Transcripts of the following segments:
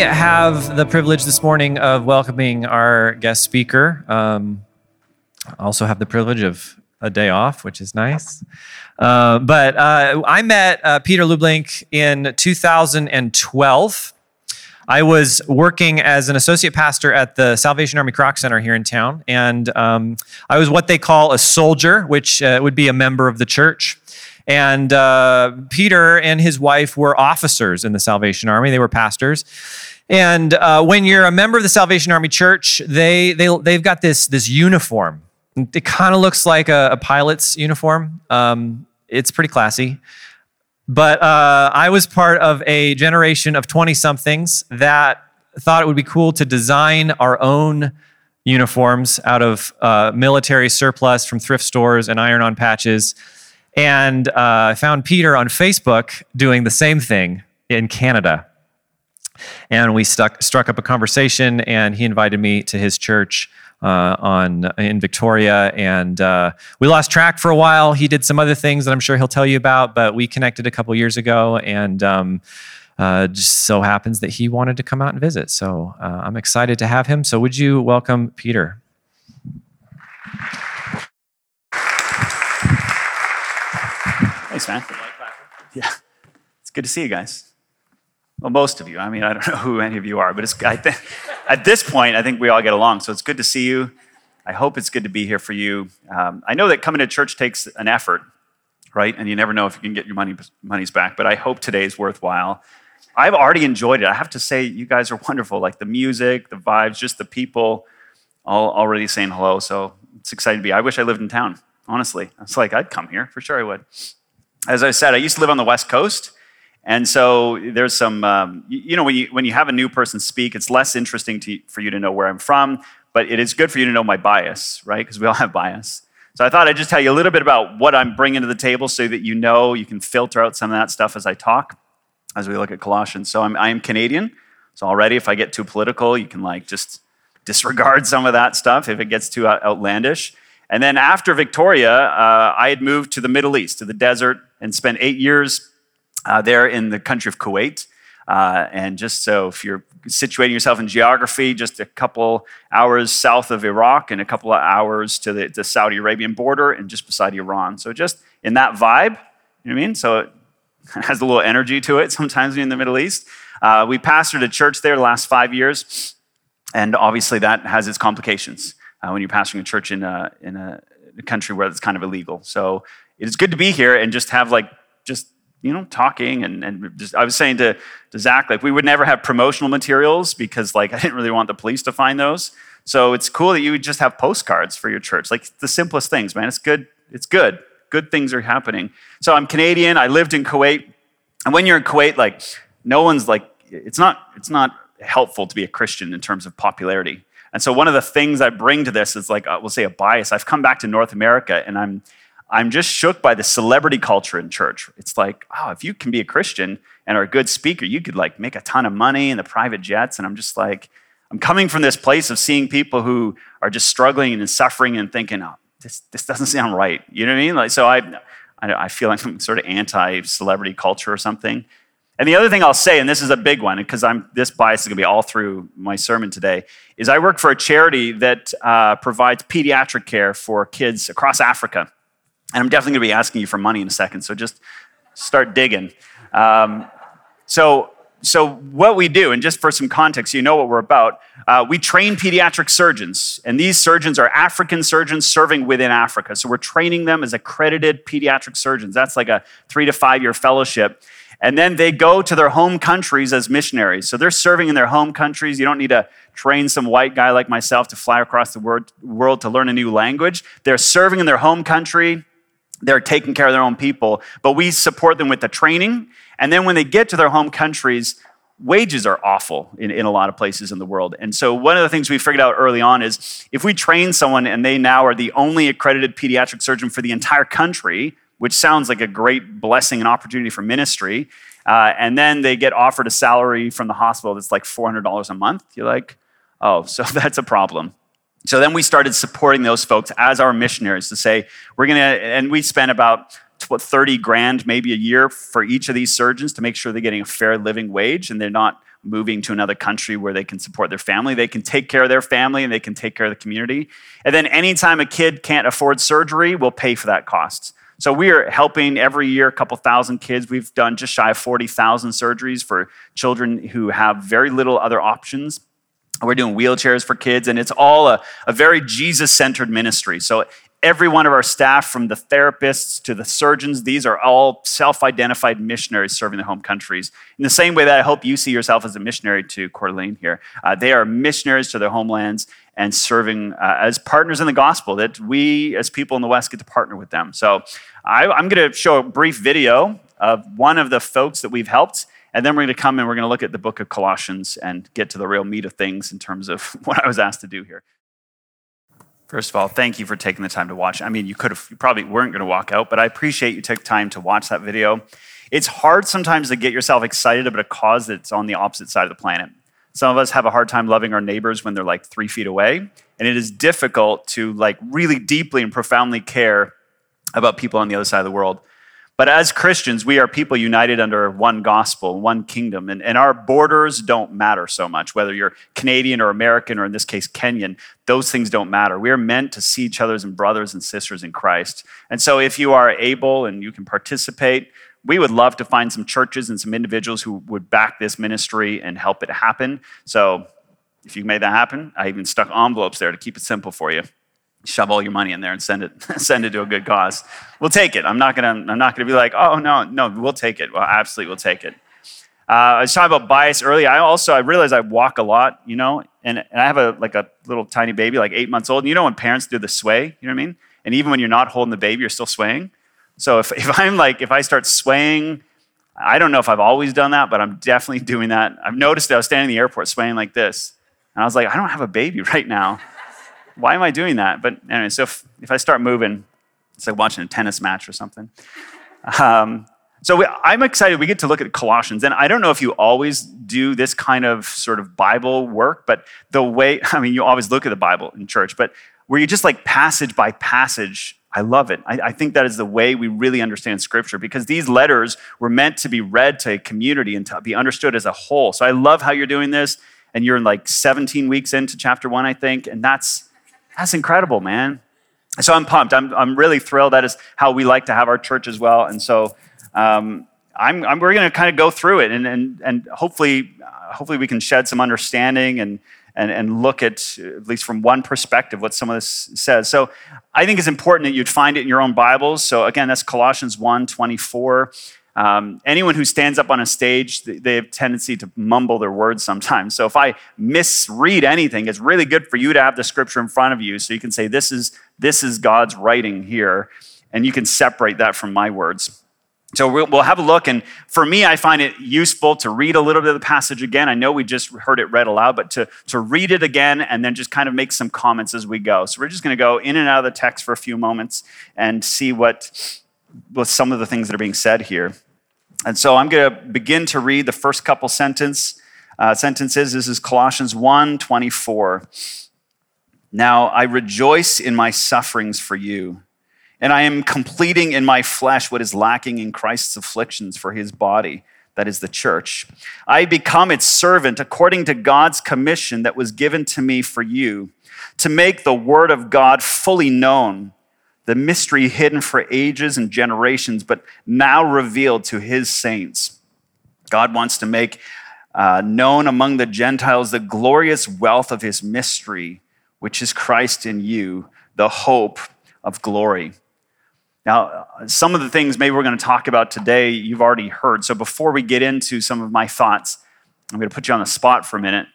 Have the privilege this morning of welcoming our guest speaker. Um, also have the privilege of a day off, which is nice. Uh, but uh, I met uh, Peter Lublink in 2012. I was working as an associate pastor at the Salvation Army Kroc Center here in town, and um, I was what they call a soldier, which uh, would be a member of the church. And uh, Peter and his wife were officers in the Salvation Army. They were pastors. And uh, when you're a member of the Salvation Army Church, they, they, they've got this, this uniform. It kind of looks like a, a pilot's uniform. Um, it's pretty classy. But uh, I was part of a generation of 20 somethings that thought it would be cool to design our own uniforms out of uh, military surplus from thrift stores and iron on patches and uh, I found Peter on Facebook doing the same thing in Canada. And we stuck, struck up a conversation, and he invited me to his church uh, on in Victoria, and uh, we lost track for a while. He did some other things that I'm sure he'll tell you about, but we connected a couple years ago, and um, uh, just so happens that he wanted to come out and visit. So uh, I'm excited to have him. So would you welcome Peter? Thanks, man. Yeah, it's good to see you guys. Well, most of you. I mean, I don't know who any of you are, but it's I think, at this point, I think we all get along. So it's good to see you. I hope it's good to be here for you. Um, I know that coming to church takes an effort, right? And you never know if you can get your money money's back. But I hope today is worthwhile. I've already enjoyed it. I have to say, you guys are wonderful. Like the music, the vibes, just the people, all already saying hello. So it's exciting to be. I wish I lived in town. Honestly, it's like I'd come here for sure. I would as I said, I used to live on the West Coast. And so there's some, um, you, know, when you, when you have a new person speak, it's less interesting to, for you to know where I'm from, but it is good for you to know my bias, right? Because we all have bias. So I thought I'd just tell you a little bit about what I'm bringing to the table so that you know you can filter out some of that stuff as I talk, as we look at Colossians. So I'm, I am Canadian. So already, if I get too political, you can like just disregard some of that stuff if it gets too outlandish. And then after Victoria, uh, I had moved to the Middle East, to the desert, and spent eight years uh, there in the country of Kuwait. Uh, and just so if you're situating yourself in geography, just a couple hours south of Iraq and a couple of hours to the, the Saudi Arabian border and just beside Iran. So just in that vibe, you know what I mean? So it has a little energy to it sometimes in the Middle East. Uh, we pastored a church there the last five years, and obviously that has its complications uh, when you're pastoring a church in a, in a country where it's kind of illegal. So it is good to be here and just have like, just, you know, talking and, and just, I was saying to, to Zach, like we would never have promotional materials because like I didn't really want the police to find those. So it's cool that you would just have postcards for your church. Like the simplest things, man. It's good. It's good. Good things are happening. So I'm Canadian. I lived in Kuwait. And when you're in Kuwait, like no one's like, it's not, it's not helpful to be a Christian in terms of popularity. And so one of the things I bring to this is like, uh, we'll say a bias. I've come back to North America and I'm, I'm just shook by the celebrity culture in church. It's like, oh, if you can be a Christian and are a good speaker, you could like make a ton of money in the private jets. And I'm just like, I'm coming from this place of seeing people who are just struggling and suffering and thinking, oh, this, this doesn't sound right. You know what I mean? Like, so I, I feel like I'm sort of anti-celebrity culture or something. And the other thing I'll say, and this is a big one, because I'm this bias is going to be all through my sermon today, is I work for a charity that uh, provides pediatric care for kids across Africa. And I'm definitely going to be asking you for money in a second, so just start digging. Um, so, so what we do, and just for some context, you know what we're about. Uh, we train pediatric surgeons, and these surgeons are African surgeons serving within Africa. So we're training them as accredited pediatric surgeons. That's like a three to five year fellowship. And then they go to their home countries as missionaries. So they're serving in their home countries. You don't need to train some white guy like myself to fly across the world to learn a new language. They're serving in their home country. They're taking care of their own people. But we support them with the training. And then when they get to their home countries, wages are awful in, in a lot of places in the world. And so, one of the things we figured out early on is if we train someone and they now are the only accredited pediatric surgeon for the entire country, which sounds like a great blessing and opportunity for ministry. Uh, and then they get offered a salary from the hospital that's like $400 a month. You're like, oh, so that's a problem. So then we started supporting those folks as our missionaries to say, we're going to, and we spent about what 30 grand maybe a year for each of these surgeons to make sure they're getting a fair living wage and they're not moving to another country where they can support their family. They can take care of their family and they can take care of the community. And then anytime a kid can't afford surgery, we'll pay for that cost. So we are helping every year a couple thousand kids. We've done just shy of 40,000 surgeries for children who have very little other options. We're doing wheelchairs for kids, and it's all a, a very Jesus centered ministry. So every one of our staff, from the therapists to the surgeons, these are all self identified missionaries serving their home countries. In the same way that I hope you see yourself as a missionary to Coeur here, uh, they are missionaries to their homelands and serving uh, as partners in the gospel that we as people in the West get to partner with them. So I, I'm going to show a brief video of one of the folks that we've helped. And then we're going to come and we're going to look at the book of Colossians and get to the real meat of things in terms of what I was asked to do here. First of all, thank you for taking the time to watch. I mean, you could have, you probably weren't going to walk out, but I appreciate you took time to watch that video. It's hard sometimes to get yourself excited about a cause that's on the opposite side of the planet. Some of us have a hard time loving our neighbors when they're like three feet away, and it is difficult to like really deeply and profoundly care about people on the other side of the world. But as Christians, we are people united under one gospel, one kingdom, and, and our borders don't matter so much. Whether you're Canadian or American, or in this case, Kenyan, those things don't matter. We are meant to see each other as brothers and sisters in Christ. And so, if you are able and you can participate, we would love to find some churches and some individuals who would back this ministry and help it happen. So, if you made that happen, I even stuck envelopes there to keep it simple for you shove all your money in there and send it send it to a good cause. We'll take it. I'm not gonna I'm not gonna be like, oh no, no, we'll take it. Well, absolutely, we'll take it. Uh, I was talking about bias earlier. I also I realize I walk a lot, you know, and, and I have a like a little tiny baby, like eight months old. And you know when parents do the sway, you know what I mean? And even when you're not holding the baby, you're still swaying. So if, if I'm like if I start swaying, I don't know if I've always done that, but I'm definitely doing that. I've noticed that I was standing in the airport swaying like this. And I was like, I don't have a baby right now why am I doing that? But anyway, so if, if I start moving, it's like watching a tennis match or something. Um, so we, I'm excited. We get to look at Colossians, and I don't know if you always do this kind of sort of Bible work, but the way I mean, you always look at the Bible in church, but where you just like passage by passage. I love it. I, I think that is the way we really understand Scripture because these letters were meant to be read to a community and to be understood as a whole. So I love how you're doing this, and you're like 17 weeks into chapter one, I think, and that's that's incredible, man. So I'm pumped. I'm, I'm really thrilled. That is how we like to have our church as well. And so um, I'm, I'm, we're going to kind of go through it and, and, and hopefully, uh, hopefully we can shed some understanding and, and, and look at, at least from one perspective, what some of this says. So I think it's important that you'd find it in your own Bibles. So again, that's Colossians 1 24. Um, anyone who stands up on a stage, they have tendency to mumble their words sometimes. So if I misread anything, it's really good for you to have the scripture in front of you so you can say, This is, this is God's writing here, and you can separate that from my words. So we'll, we'll have a look. And for me, I find it useful to read a little bit of the passage again. I know we just heard it read aloud, but to, to read it again and then just kind of make some comments as we go. So we're just going to go in and out of the text for a few moments and see what with some of the things that are being said here. And so I'm going to begin to read the first couple sentence, uh, sentences. This is Colossians 1 24. Now I rejoice in my sufferings for you, and I am completing in my flesh what is lacking in Christ's afflictions for his body, that is the church. I become its servant according to God's commission that was given to me for you, to make the word of God fully known the mystery hidden for ages and generations, but now revealed to his saints. God wants to make uh, known among the Gentiles the glorious wealth of his mystery, which is Christ in you, the hope of glory. Now, some of the things maybe we're going to talk about today, you've already heard. So before we get into some of my thoughts, I'm going to put you on the spot for a minute.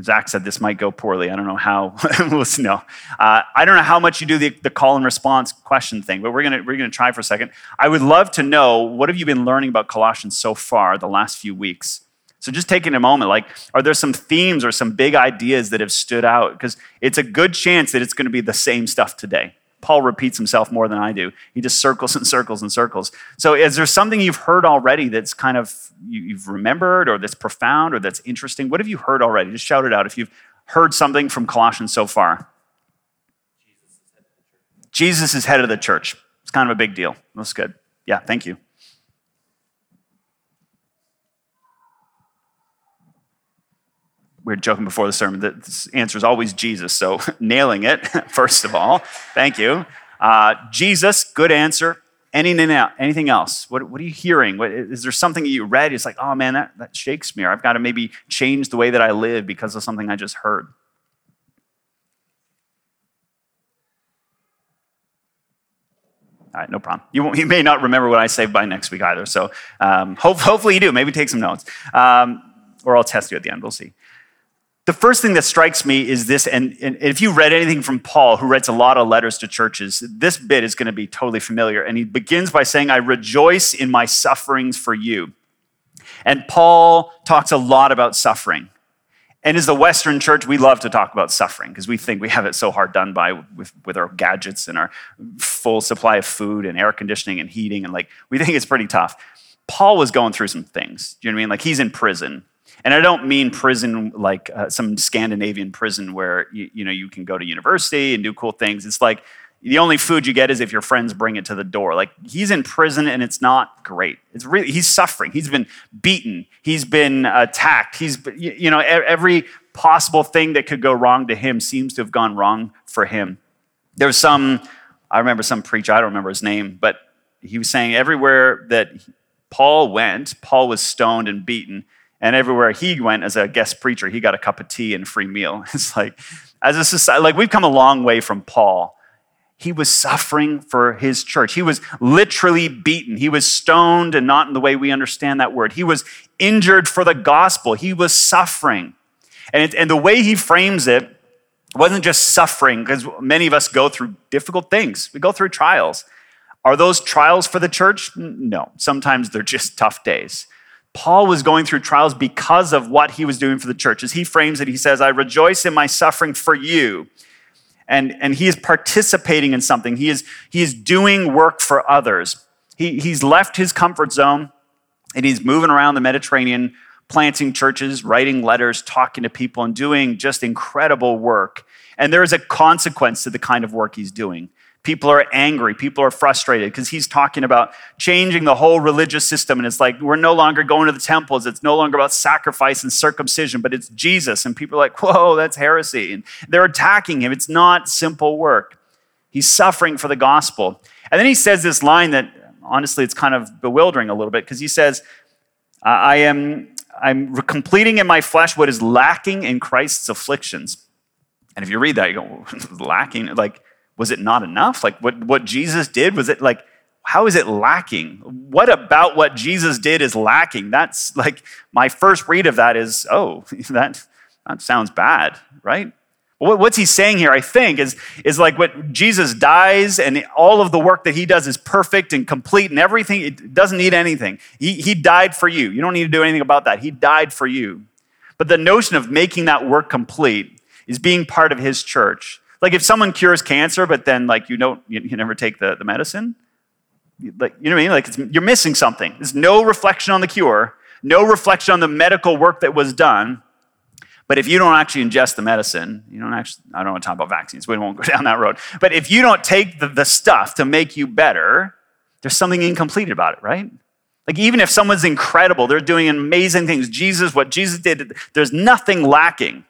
Zach said this might go poorly. I don't know how. we'll know. Uh, I don't know how much you do the, the call and response question thing, but we're gonna we're gonna try for a second. I would love to know what have you been learning about Colossians so far the last few weeks. So just taking a moment, like, are there some themes or some big ideas that have stood out? Because it's a good chance that it's going to be the same stuff today. Paul repeats himself more than I do. He just circles and circles and circles. So, is there something you've heard already that's kind of you've remembered or that's profound or that's interesting? What have you heard already? Just shout it out if you've heard something from Colossians so far. Jesus is head of the church. It's kind of a big deal. That's good. Yeah, thank you. We were joking before the sermon that the answer is always Jesus. So nailing it, first of all. Thank you. Uh, Jesus, good answer. Anything, anything else? What, what are you hearing? What, is there something you read? It's like, oh man, that, that shakes me. Or I've got to maybe change the way that I live because of something I just heard. All right, no problem. You, you may not remember what I say by next week either. So um, hope, hopefully you do. Maybe take some notes. Um, or I'll test you at the end. We'll see. The first thing that strikes me is this, and, and if you read anything from Paul, who writes a lot of letters to churches, this bit is going to be totally familiar. And he begins by saying, I rejoice in my sufferings for you. And Paul talks a lot about suffering. And as the Western church, we love to talk about suffering because we think we have it so hard done by with, with our gadgets and our full supply of food and air conditioning and heating. And like, we think it's pretty tough. Paul was going through some things. Do you know what I mean? Like, he's in prison. And I don't mean prison like uh, some Scandinavian prison where you, you know you can go to university and do cool things. It's like the only food you get is if your friends bring it to the door. Like he's in prison and it's not great. It's really he's suffering. He's been beaten. He's been attacked. He's you know every possible thing that could go wrong to him seems to have gone wrong for him. There's some I remember some preacher, I don't remember his name, but he was saying everywhere that Paul went, Paul was stoned and beaten, and everywhere he went as a guest preacher, he got a cup of tea and free meal. It's like as a society, like we've come a long way from Paul he was suffering for his church. He was literally beaten. He was stoned, and not in the way we understand that word. He was injured for the gospel. He was suffering. And, it, and the way he frames it wasn't just suffering, because many of us go through difficult things. We go through trials. Are those trials for the church? No. Sometimes they're just tough days. Paul was going through trials because of what he was doing for the church. As he frames it, he says, I rejoice in my suffering for you and, and he is participating in something. He is, he is doing work for others. He, he's left his comfort zone and he's moving around the Mediterranean, planting churches, writing letters, talking to people, and doing just incredible work. And there is a consequence to the kind of work he's doing. People are angry. People are frustrated because he's talking about changing the whole religious system. And it's like, we're no longer going to the temples. It's no longer about sacrifice and circumcision, but it's Jesus. And people are like, whoa, that's heresy. And they're attacking him. It's not simple work. He's suffering for the gospel. And then he says this line that honestly, it's kind of bewildering a little bit because he says, I am I'm completing in my flesh what is lacking in Christ's afflictions. And if you read that, you go, lacking, like, was it not enough? Like what, what Jesus did, was it like, how is it lacking? What about what Jesus did is lacking? That's like my first read of that is, oh, that, that sounds bad, right? What's he saying here, I think, is, is like what Jesus dies and all of the work that he does is perfect and complete and everything, it doesn't need anything. He, he died for you. You don't need to do anything about that. He died for you. But the notion of making that work complete is being part of his church. Like if someone cures cancer, but then like you don't, you, you never take the, the medicine, like you know what I mean? Like you're missing something. There's no reflection on the cure, no reflection on the medical work that was done. But if you don't actually ingest the medicine, you don't actually, I don't want to talk about vaccines, we won't go down that road. But if you don't take the, the stuff to make you better, there's something incomplete about it, right? Like even if someone's incredible, they're doing amazing things. Jesus, what Jesus did, there's nothing lacking.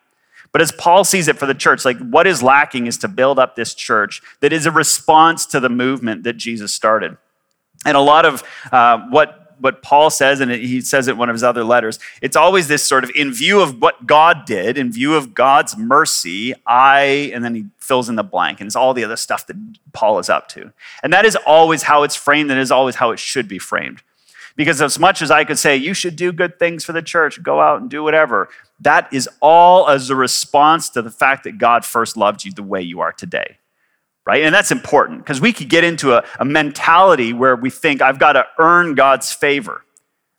But as Paul sees it for the church, like what is lacking is to build up this church that is a response to the movement that Jesus started. And a lot of uh, what what Paul says, and he says it in one of his other letters, it's always this sort of in view of what God did, in view of God's mercy, I, and then he fills in the blank, and it's all the other stuff that Paul is up to. And that is always how it's framed, and is always how it should be framed. Because as much as I could say, you should do good things for the church, go out and do whatever, that is all as a response to the fact that God first loved you the way you are today. Right? And that's important because we could get into a, a mentality where we think, I've got to earn God's favor.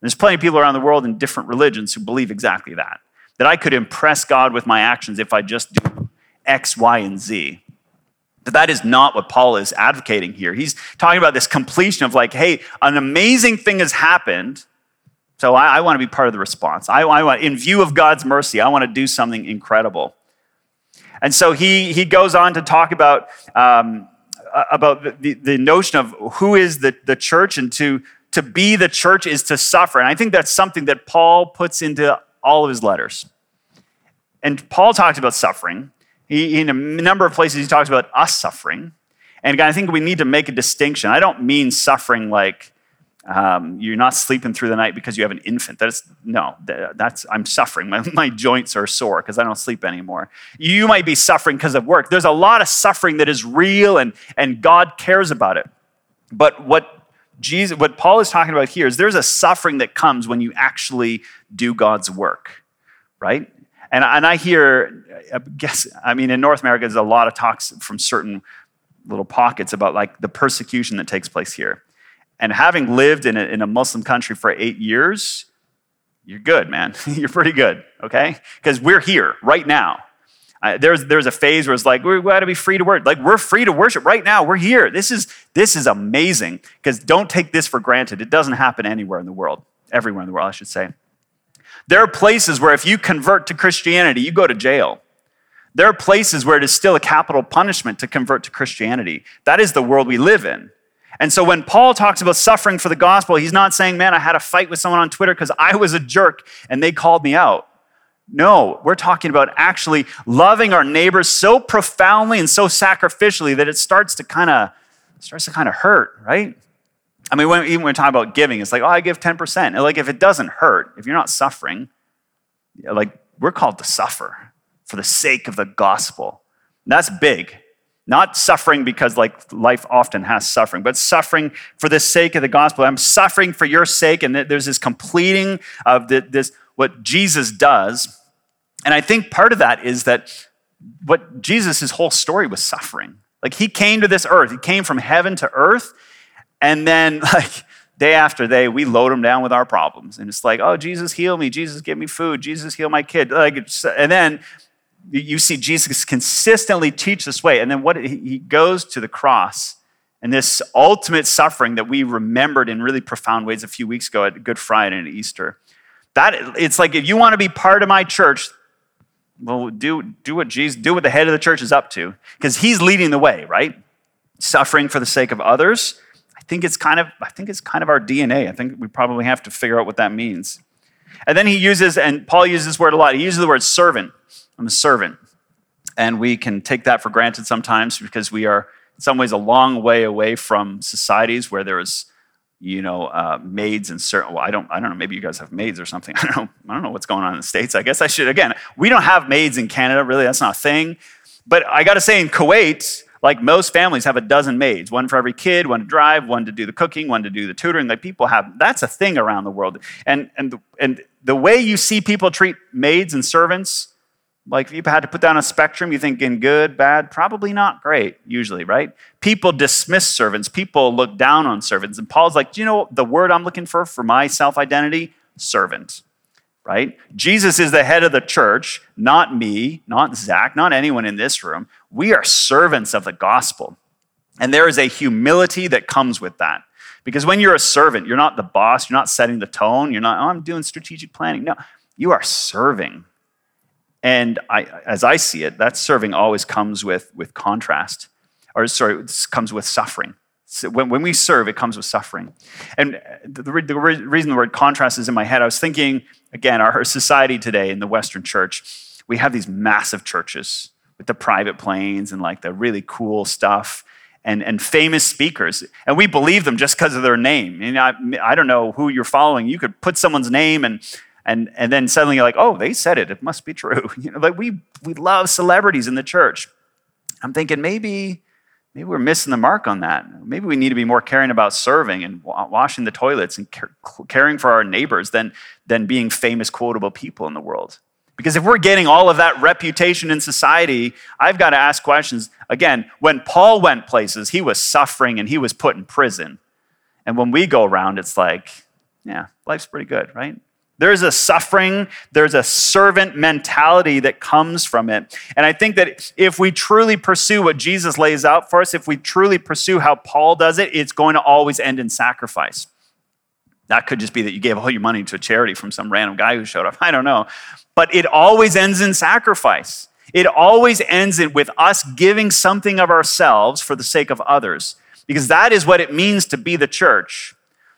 There's plenty of people around the world in different religions who believe exactly that. That I could impress God with my actions if I just do X, Y, and Z. But that is not what Paul is advocating here. He's talking about this completion of like, hey, an amazing thing has happened. So I, I want to be part of the response. I, I, want, in view of God's mercy, I want to do something incredible. And so he, he goes on to talk about, um, about the, the notion of who is the, the church and to, to be the church is to suffer. And I think that's something that Paul puts into all of his letters. and Paul talks about suffering. He, in a number of places, he talks about us suffering. And again, I think we need to make a distinction. I don't mean suffering like um, you're not sleeping through the night because you have an infant. That's no, that's I'm suffering. My, my joints are sore because I don't sleep anymore. You might be suffering because of work. There's a lot of suffering that is real and, and God cares about it. But what Jesus, what Paul is talking about here is there's a suffering that comes when you actually do God's work, right? And, and I hear, I guess, I mean, in North America, there's a lot of talks from certain little pockets about like the persecution that takes place here. And having lived in a, in a Muslim country for eight years, you're good, man. you're pretty good, okay? Because we're here right now. Uh, there's, there's a phase where it's like, we got to be free to worship. Like, we're free to worship right now. We're here. This is, this is amazing. Because don't take this for granted. It doesn't happen anywhere in the world, everywhere in the world, I should say. There are places where if you convert to Christianity, you go to jail. There are places where it is still a capital punishment to convert to Christianity. That is the world we live in. And so when Paul talks about suffering for the gospel, he's not saying, man, I had a fight with someone on Twitter because I was a jerk and they called me out. No, we're talking about actually loving our neighbors so profoundly and so sacrificially that it starts to kind of starts to kind of hurt, right? I mean, when, even when we talk about giving, it's like, oh, I give 10%. And like, if it doesn't hurt, if you're not suffering, like, we're called to suffer for the sake of the gospel. And that's big. Not suffering because like life often has suffering, but suffering for the sake of the gospel. I'm suffering for your sake, and there's this completing of this what Jesus does. And I think part of that is that what Jesus' whole story was suffering. Like he came to this earth, he came from heaven to earth, and then like day after day, we load them down with our problems. And it's like, oh, Jesus, heal me. Jesus, give me food. Jesus, heal my kid. Like, and then you see Jesus consistently teach this way. And then what he goes to the cross and this ultimate suffering that we remembered in really profound ways a few weeks ago at Good Friday and Easter. That it's like if you want to be part of my church, well, do, do what Jesus, do what the head of the church is up to, because he's leading the way, right? Suffering for the sake of others. I think it's kind of, I think it's kind of our DNA. I think we probably have to figure out what that means. And then he uses, and Paul uses this word a lot, he uses the word servant. I'm a servant. And we can take that for granted sometimes because we are, in some ways, a long way away from societies where there is, you know, uh, maids and certain. Well, I don't, I don't know. Maybe you guys have maids or something. I don't know. I don't know what's going on in the states. I guess I should. Again, we don't have maids in Canada. Really, that's not a thing. But I got to say, in Kuwait, like most families have a dozen maids, one for every kid, one to drive, one to do the cooking, one to do the tutoring. Like people have, that's a thing around the world. And and and the way you see people treat maids and servants like if you had to put down a spectrum, you think in good, bad, probably not great, usually, right? People dismiss servants, people look down on servants. And Paul's like, do you know the word I'm looking for for my self identity? Servant, right? Jesus is the head of the church, not me, not Zach, not anyone in this room. We are servants of the gospel. And there is a humility that comes with that. Because when you're a servant, you're not the boss, you're not setting the tone, you're not, oh, I'm doing strategic planning. No, you are serving and I, as I see it, that serving always comes with, with contrast, or sorry, it comes with suffering. So when, when we serve, it comes with suffering. And the, the, the reason the word contrast is in my head, I was thinking, again, our society today in the Western church, we have these massive churches with the private planes and like the really cool stuff and, and famous speakers. And we believe them just because of their name. And I, I don't know who you're following. You could put someone's name and and, and then suddenly you're like, oh, they said it. It must be true. You know, like we, we love celebrities in the church. I'm thinking maybe, maybe we're missing the mark on that. Maybe we need to be more caring about serving and washing the toilets and caring for our neighbors than, than being famous, quotable people in the world. Because if we're getting all of that reputation in society, I've got to ask questions. Again, when Paul went places, he was suffering and he was put in prison. And when we go around, it's like, yeah, life's pretty good, right? There's a suffering, there's a servant mentality that comes from it. And I think that if we truly pursue what Jesus lays out for us, if we truly pursue how Paul does it, it's going to always end in sacrifice. That could just be that you gave all your money to a charity from some random guy who showed up. I don't know. But it always ends in sacrifice. It always ends in, with us giving something of ourselves for the sake of others, because that is what it means to be the church.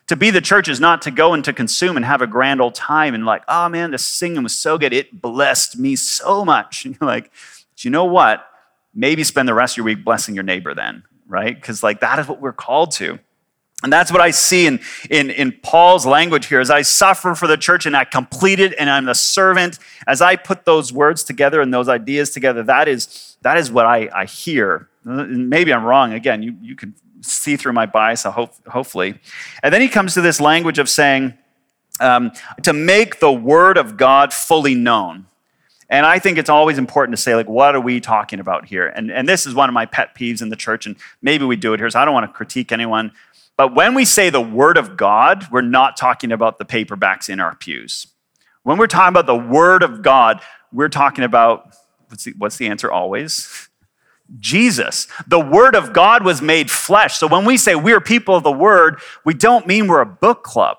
To be the church is not to go and to consume and have a grand old time and like, oh man, the singing was so good. It blessed me so much. And you're like, do you know what? Maybe spend the rest of your week blessing your neighbor then, right? Because like that is what we're called to. And that's what I see in, in, in Paul's language here as I suffer for the church and I complete it and I'm the servant. As I put those words together and those ideas together, that is, that is what I, I hear. Maybe I'm wrong. Again, you, you can see through my bias, hope, hopefully. And then he comes to this language of saying, um, to make the word of God fully known. And I think it's always important to say, like, what are we talking about here? And, and this is one of my pet peeves in the church, and maybe we do it here, so I don't want to critique anyone. But when we say the Word of God, we're not talking about the paperbacks in our pews. When we're talking about the Word of God, we're talking about what's the, what's the answer always? Jesus. The Word of God was made flesh. So when we say we're people of the Word, we don't mean we're a book club.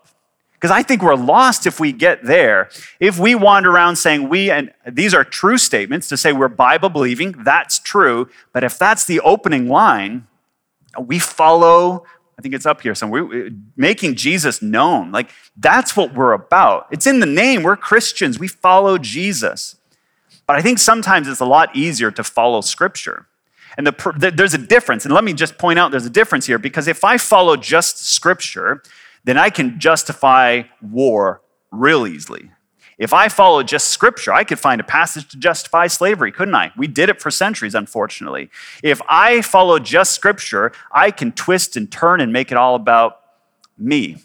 Because I think we're lost if we get there. If we wander around saying we, and these are true statements to say we're Bible believing, that's true. But if that's the opening line, we follow I think it's up here somewhere. Making Jesus known. Like, that's what we're about. It's in the name. We're Christians. We follow Jesus. But I think sometimes it's a lot easier to follow Scripture. And the, there's a difference. And let me just point out there's a difference here because if I follow just Scripture, then I can justify war real easily. If I follow just scripture, I could find a passage to justify slavery, couldn't I? We did it for centuries, unfortunately. If I follow just scripture, I can twist and turn and make it all about me.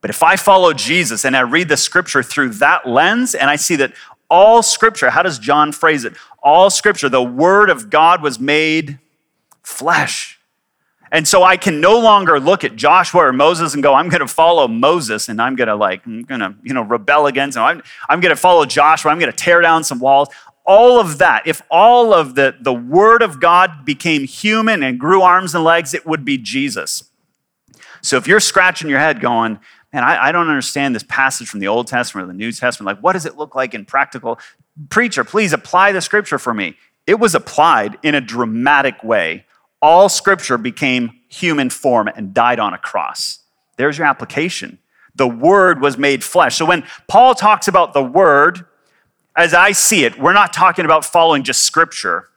But if I follow Jesus and I read the scripture through that lens and I see that all scripture, how does John phrase it? All scripture, the word of God was made flesh. And so I can no longer look at Joshua or Moses and go, I'm going to follow Moses and I'm going to like, I'm going to, you know, rebel against him. I'm, I'm going to follow Joshua. I'm going to tear down some walls. All of that, if all of the, the word of God became human and grew arms and legs, it would be Jesus. So if you're scratching your head going, man, I, I don't understand this passage from the Old Testament or the New Testament, like what does it look like in practical? Preacher, please apply the scripture for me. It was applied in a dramatic way all scripture became human form and died on a cross. There's your application. The word was made flesh. So when Paul talks about the word, as I see it, we're not talking about following just scripture.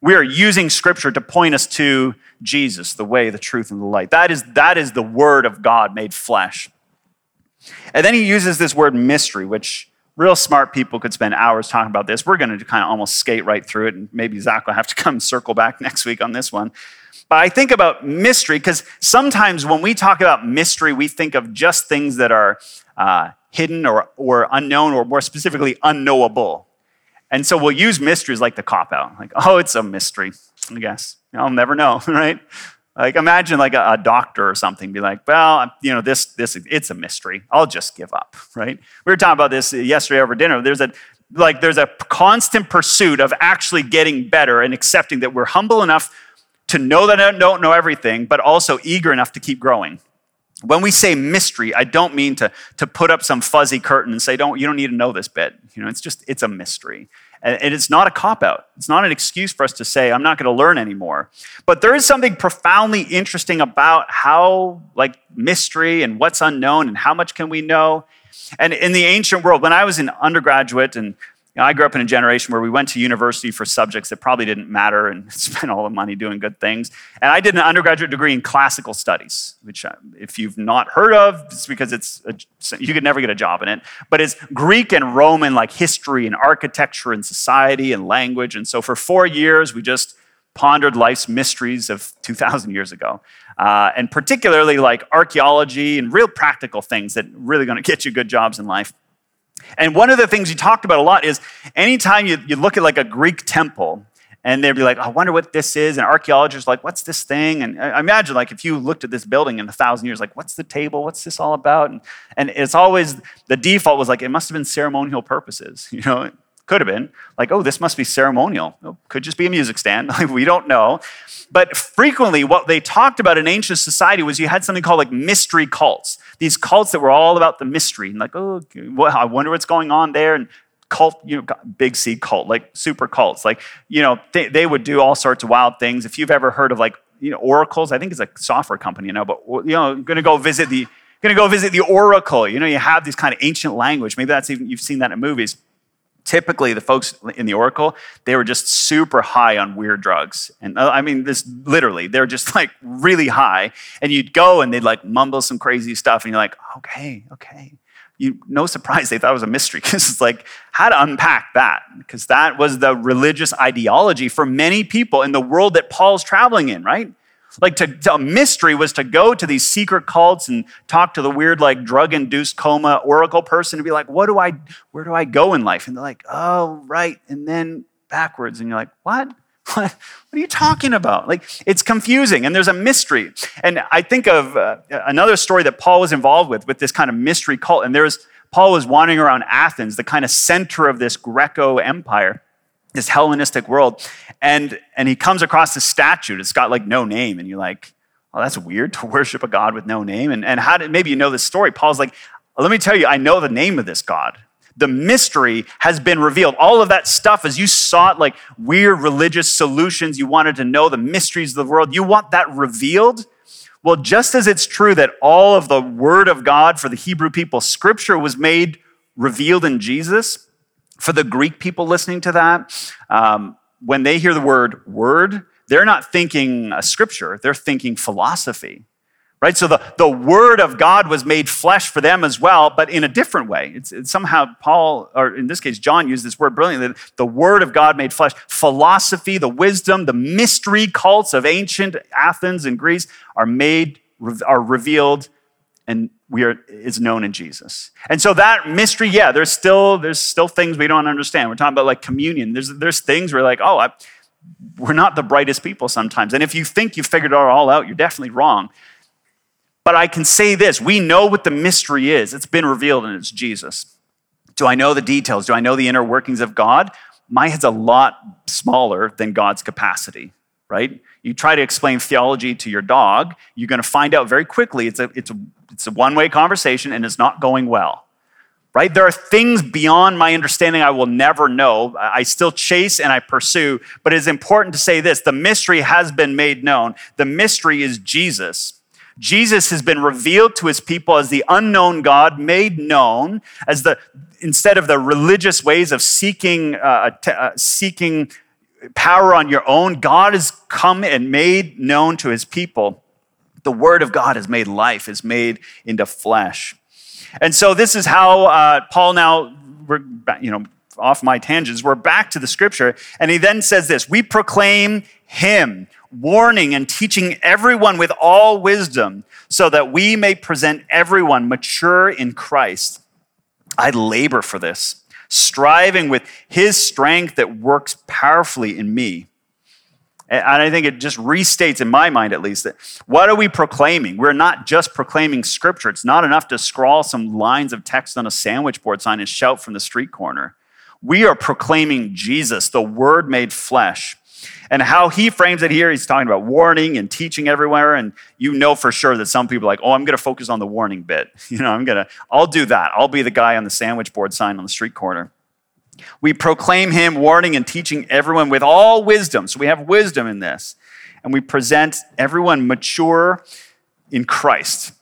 We are using scripture to point us to Jesus, the way, the truth, and the light. That is, that is the word of God made flesh. And then he uses this word mystery, which real smart people could spend hours talking about this. We're going to kind of almost skate right through it, and maybe Zach will have to come circle back next week on this one. But I think about mystery because sometimes when we talk about mystery, we think of just things that are uh, hidden or, or unknown, or more specifically, unknowable. And so we'll use mysteries like the cop out, like, oh, it's a mystery, I guess. I'll never know, right? Like imagine like a, a, doctor or something be like, well, you know, this this it's a mystery. I'll just give up, right? We were talking about this yesterday over dinner. There's a like there's a constant pursuit of actually getting better and accepting that we're humble enough to know that I don't know everything, but also eager enough to keep growing. When we say mystery, I don't mean to, to put up some fuzzy curtain and say, don't, you don't need to know this bit. You know, it's just, it's a mystery. And it's not a cop out. It's not an excuse for us to say, I'm not going to learn anymore. But there is something profoundly interesting about how, like, mystery and what's unknown and how much can we know. And in the ancient world, when I was an undergraduate and you know, I grew up in a generation where we went to university for subjects that probably didn't matter and spent all the money doing good things. And I did an undergraduate degree in classical studies, which, uh, if you've not heard of, it's because it's a, you could never get a job in it. But it's Greek and Roman, like history and architecture and society and language. And so for four years, we just pondered life's mysteries of 2,000 years ago. Uh, and particularly like archaeology and real practical things that really going to get you good jobs in life. And one of the things you talked about a lot is anytime you, you look at like a Greek temple, and they'd be like, I wonder what this is. And archaeologists like, what's this thing? And I imagine like if you looked at this building in a thousand years, like, what's the table? What's this all about? And, and it's always the default was like, it must have been ceremonial purposes. You know, could have been like, oh, this must be ceremonial. Oh, could just be a music stand. we don't know. But frequently, what they talked about in ancient society was you had something called like mystery cults. These cults that were all about the mystery and like, oh, well, I wonder what's going on there. And cult, you know, big C cult, like super cults. Like, you know, they, they would do all sorts of wild things. If you've ever heard of like, you know, oracles, I think it's a software company, you know, but, you know, going to go visit the, going to go visit the oracle. You know, you have this kind of ancient language. Maybe that's even, you've seen that in movies. Typically, the folks in the oracle, they were just super high on weird drugs. And uh, I mean, this literally, they're just like really high. And you'd go and they'd like mumble some crazy stuff. And you're like, okay, okay. You, no surprise they thought it was a mystery because it's like how to unpack that because that was the religious ideology for many people in the world that paul's traveling in right like to, to, a mystery was to go to these secret cults and talk to the weird, like drug-induced coma oracle person and be like, what do I, where do I go in life? And they're like, oh, right. And then backwards. And you're like, what? What, are you talking about? Like, it's confusing and there's a mystery. And I think of uh, another story that Paul was involved with, with this kind of mystery cult. And there's, Paul was wandering around Athens, the kind of center of this Greco empire this Hellenistic world. And, and he comes across this statue. It's got like no name. And you're like, oh, that's weird to worship a God with no name. And, and how did, maybe you know this story. Paul's like, let me tell you, I know the name of this God. The mystery has been revealed. All of that stuff, as you sought like weird religious solutions, you wanted to know the mysteries of the world, you want that revealed. Well, just as it's true that all of the word of God for the Hebrew people, scripture was made revealed in Jesus, for the Greek people listening to that, um, when they hear the word word, they're not thinking a scripture, they're thinking philosophy. Right? So the, the word of God was made flesh for them as well, but in a different way. It's, it's somehow Paul, or in this case, John used this word brilliantly. The word of God made flesh. Philosophy, the wisdom, the mystery cults of ancient Athens and Greece are made, are revealed and we are is known in Jesus. And so that mystery, yeah, there's still there's still things we don't understand. We're talking about like communion. There's there's things we're like, oh, I, we're not the brightest people sometimes. And if you think you figured it all out, you're definitely wrong. But I can say this, we know what the mystery is. It's been revealed and it's Jesus. Do I know the details? Do I know the inner workings of God? My head's a lot smaller than God's capacity, right? You try to explain theology to your dog, you're going to find out very quickly it's a, it's a it's a one way conversation and it's not going well. Right? There are things beyond my understanding I will never know. I still chase and I pursue, but it is important to say this the mystery has been made known. The mystery is Jesus. Jesus has been revealed to his people as the unknown God, made known as the instead of the religious ways of seeking uh, uh, seeking power on your own. God has come and made known to his people the word of God is made life, is made into flesh. And so this is how uh, Paul now, we're, you know, off my tangents, we're back to the scripture. And he then says this We proclaim him, warning and teaching everyone with all wisdom, so that we may present everyone mature in Christ. I labor for this, striving with his strength that works powerfully in me. And I think it just restates, in my mind at least, that what are we proclaiming? We're not just proclaiming scripture. It's not enough to scrawl some lines of text on a sandwich board sign and shout from the street corner. We are proclaiming Jesus, the Word made flesh. And how he frames it here, he's talking about warning and teaching everywhere. And you know for sure that some people are like, oh, I'm going to focus on the warning bit. You know, I'm going to, I'll do that. I'll be the guy on the sandwich board sign on the street corner. We proclaim him, warning and teaching everyone with all wisdom. So we have wisdom in this. And we present everyone mature in Christ.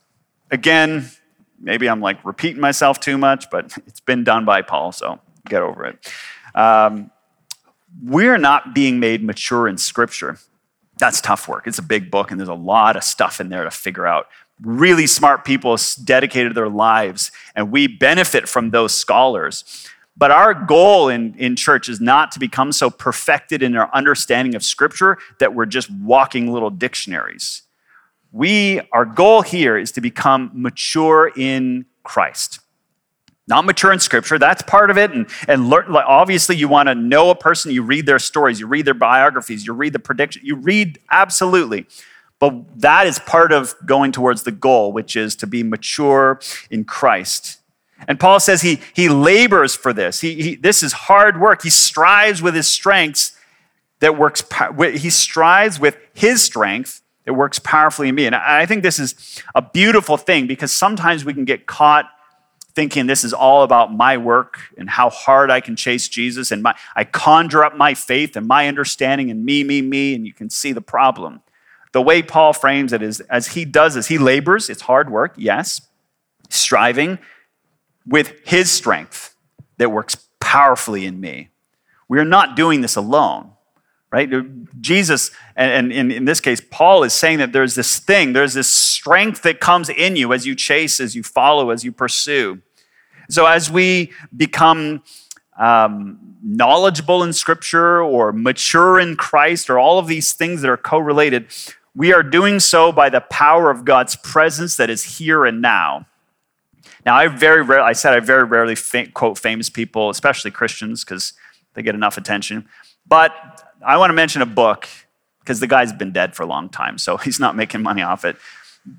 Again, maybe I'm like repeating myself too much, but it's been done by Paul, so get over it. Um, we're not being made mature in Scripture. That's tough work. It's a big book, and there's a lot of stuff in there to figure out. Really smart people dedicated their lives, and we benefit from those scholars. But our goal in, in church is not to become so perfected in our understanding of Scripture that we're just walking little dictionaries. We, our goal here is to become mature in Christ. Not mature in Scripture, that's part of it. And, and learn, like obviously, you want to know a person, you read their stories, you read their biographies, you read the prediction, you read absolutely. But that is part of going towards the goal, which is to be mature in Christ. And Paul says he, he labors for this. He, he, this is hard work. He strives with his strengths that works, he strives with his strength that works powerfully in me. And I think this is a beautiful thing because sometimes we can get caught thinking this is all about my work and how hard I can chase Jesus. And my, I conjure up my faith and my understanding and me, me, me, and you can see the problem. The way Paul frames it is as he does is he labors, it's hard work, yes striving with his strength that works powerfully in me. We are not doing this alone, right? Jesus, and in this case, Paul is saying that there's this thing, there's this strength that comes in you as you chase, as you follow, as you pursue. So as we become um, knowledgeable in Scripture or mature in Christ or all of these things that are correlated, we are doing so by the power of God's presence that is here and now. Now, I very rare, I said I very rarely quote famous people, especially Christians, because they get enough attention. But I want to mention a book because the guy's been dead for a long time, so he's not making money off it.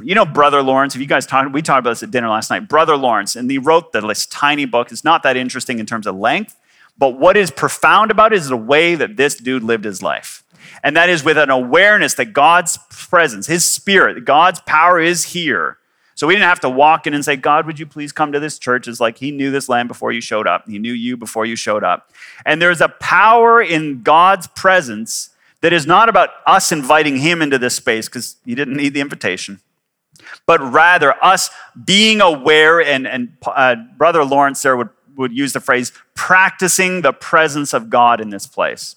You know, Brother Lawrence. If you guys talked, we talked about this at dinner last night. Brother Lawrence, and he wrote this tiny book. It's not that interesting in terms of length, but what is profound about it is the way that this dude lived his life. And that is with an awareness that God's presence, His Spirit, God's power is here. So we didn't have to walk in and say, God, would you please come to this church? It's like He knew this land before you showed up. He knew you before you showed up. And there's a power in God's presence that is not about us inviting Him into this space because He didn't need the invitation, but rather us being aware. And, and uh, Brother Lawrence there would, would use the phrase, practicing the presence of God in this place.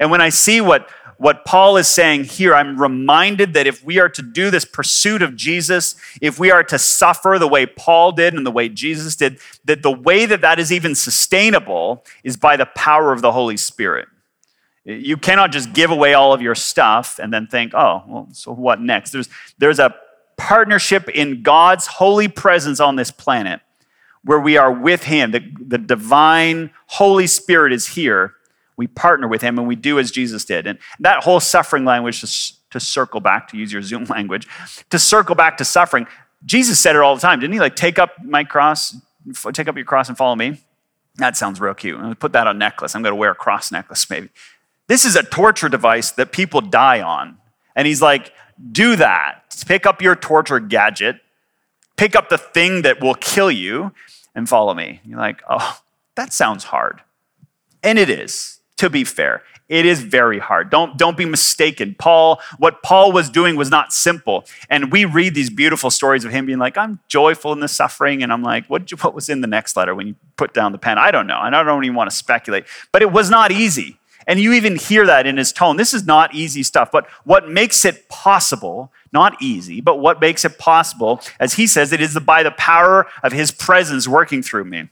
And when I see what what Paul is saying here, I'm reminded that if we are to do this pursuit of Jesus, if we are to suffer the way Paul did and the way Jesus did, that the way that that is even sustainable is by the power of the Holy Spirit. You cannot just give away all of your stuff and then think, oh, well, so what next? There's, there's a partnership in God's holy presence on this planet where we are with Him. The, the divine Holy Spirit is here we partner with him and we do as Jesus did. And that whole suffering language, to, circle back, to use your Zoom language, to circle back to suffering, Jesus said it all the time, didn't he? Like, take up my cross, take up your cross and follow me. That sounds real cute. I'm gonna put that on necklace. I'm going to wear a cross necklace, maybe. This is a torture device that people die on. And he's like, do that. Pick up your torture gadget, pick up the thing that will kill you, and follow me. You're like, oh, that sounds hard. And it is to be fair. It is very hard. Don't, don't be mistaken. Paul, what Paul was doing was not simple. And we read these beautiful stories of him being like, I'm joyful in the suffering. And I'm like, what, you, what was in the next letter when you put down the pen? I don't know. And I don't even want to speculate. But it was not easy. And you even hear that in his tone. This is not easy stuff. But what makes it possible, not easy, but what makes it possible, as he says, it is by the power of his presence working through me.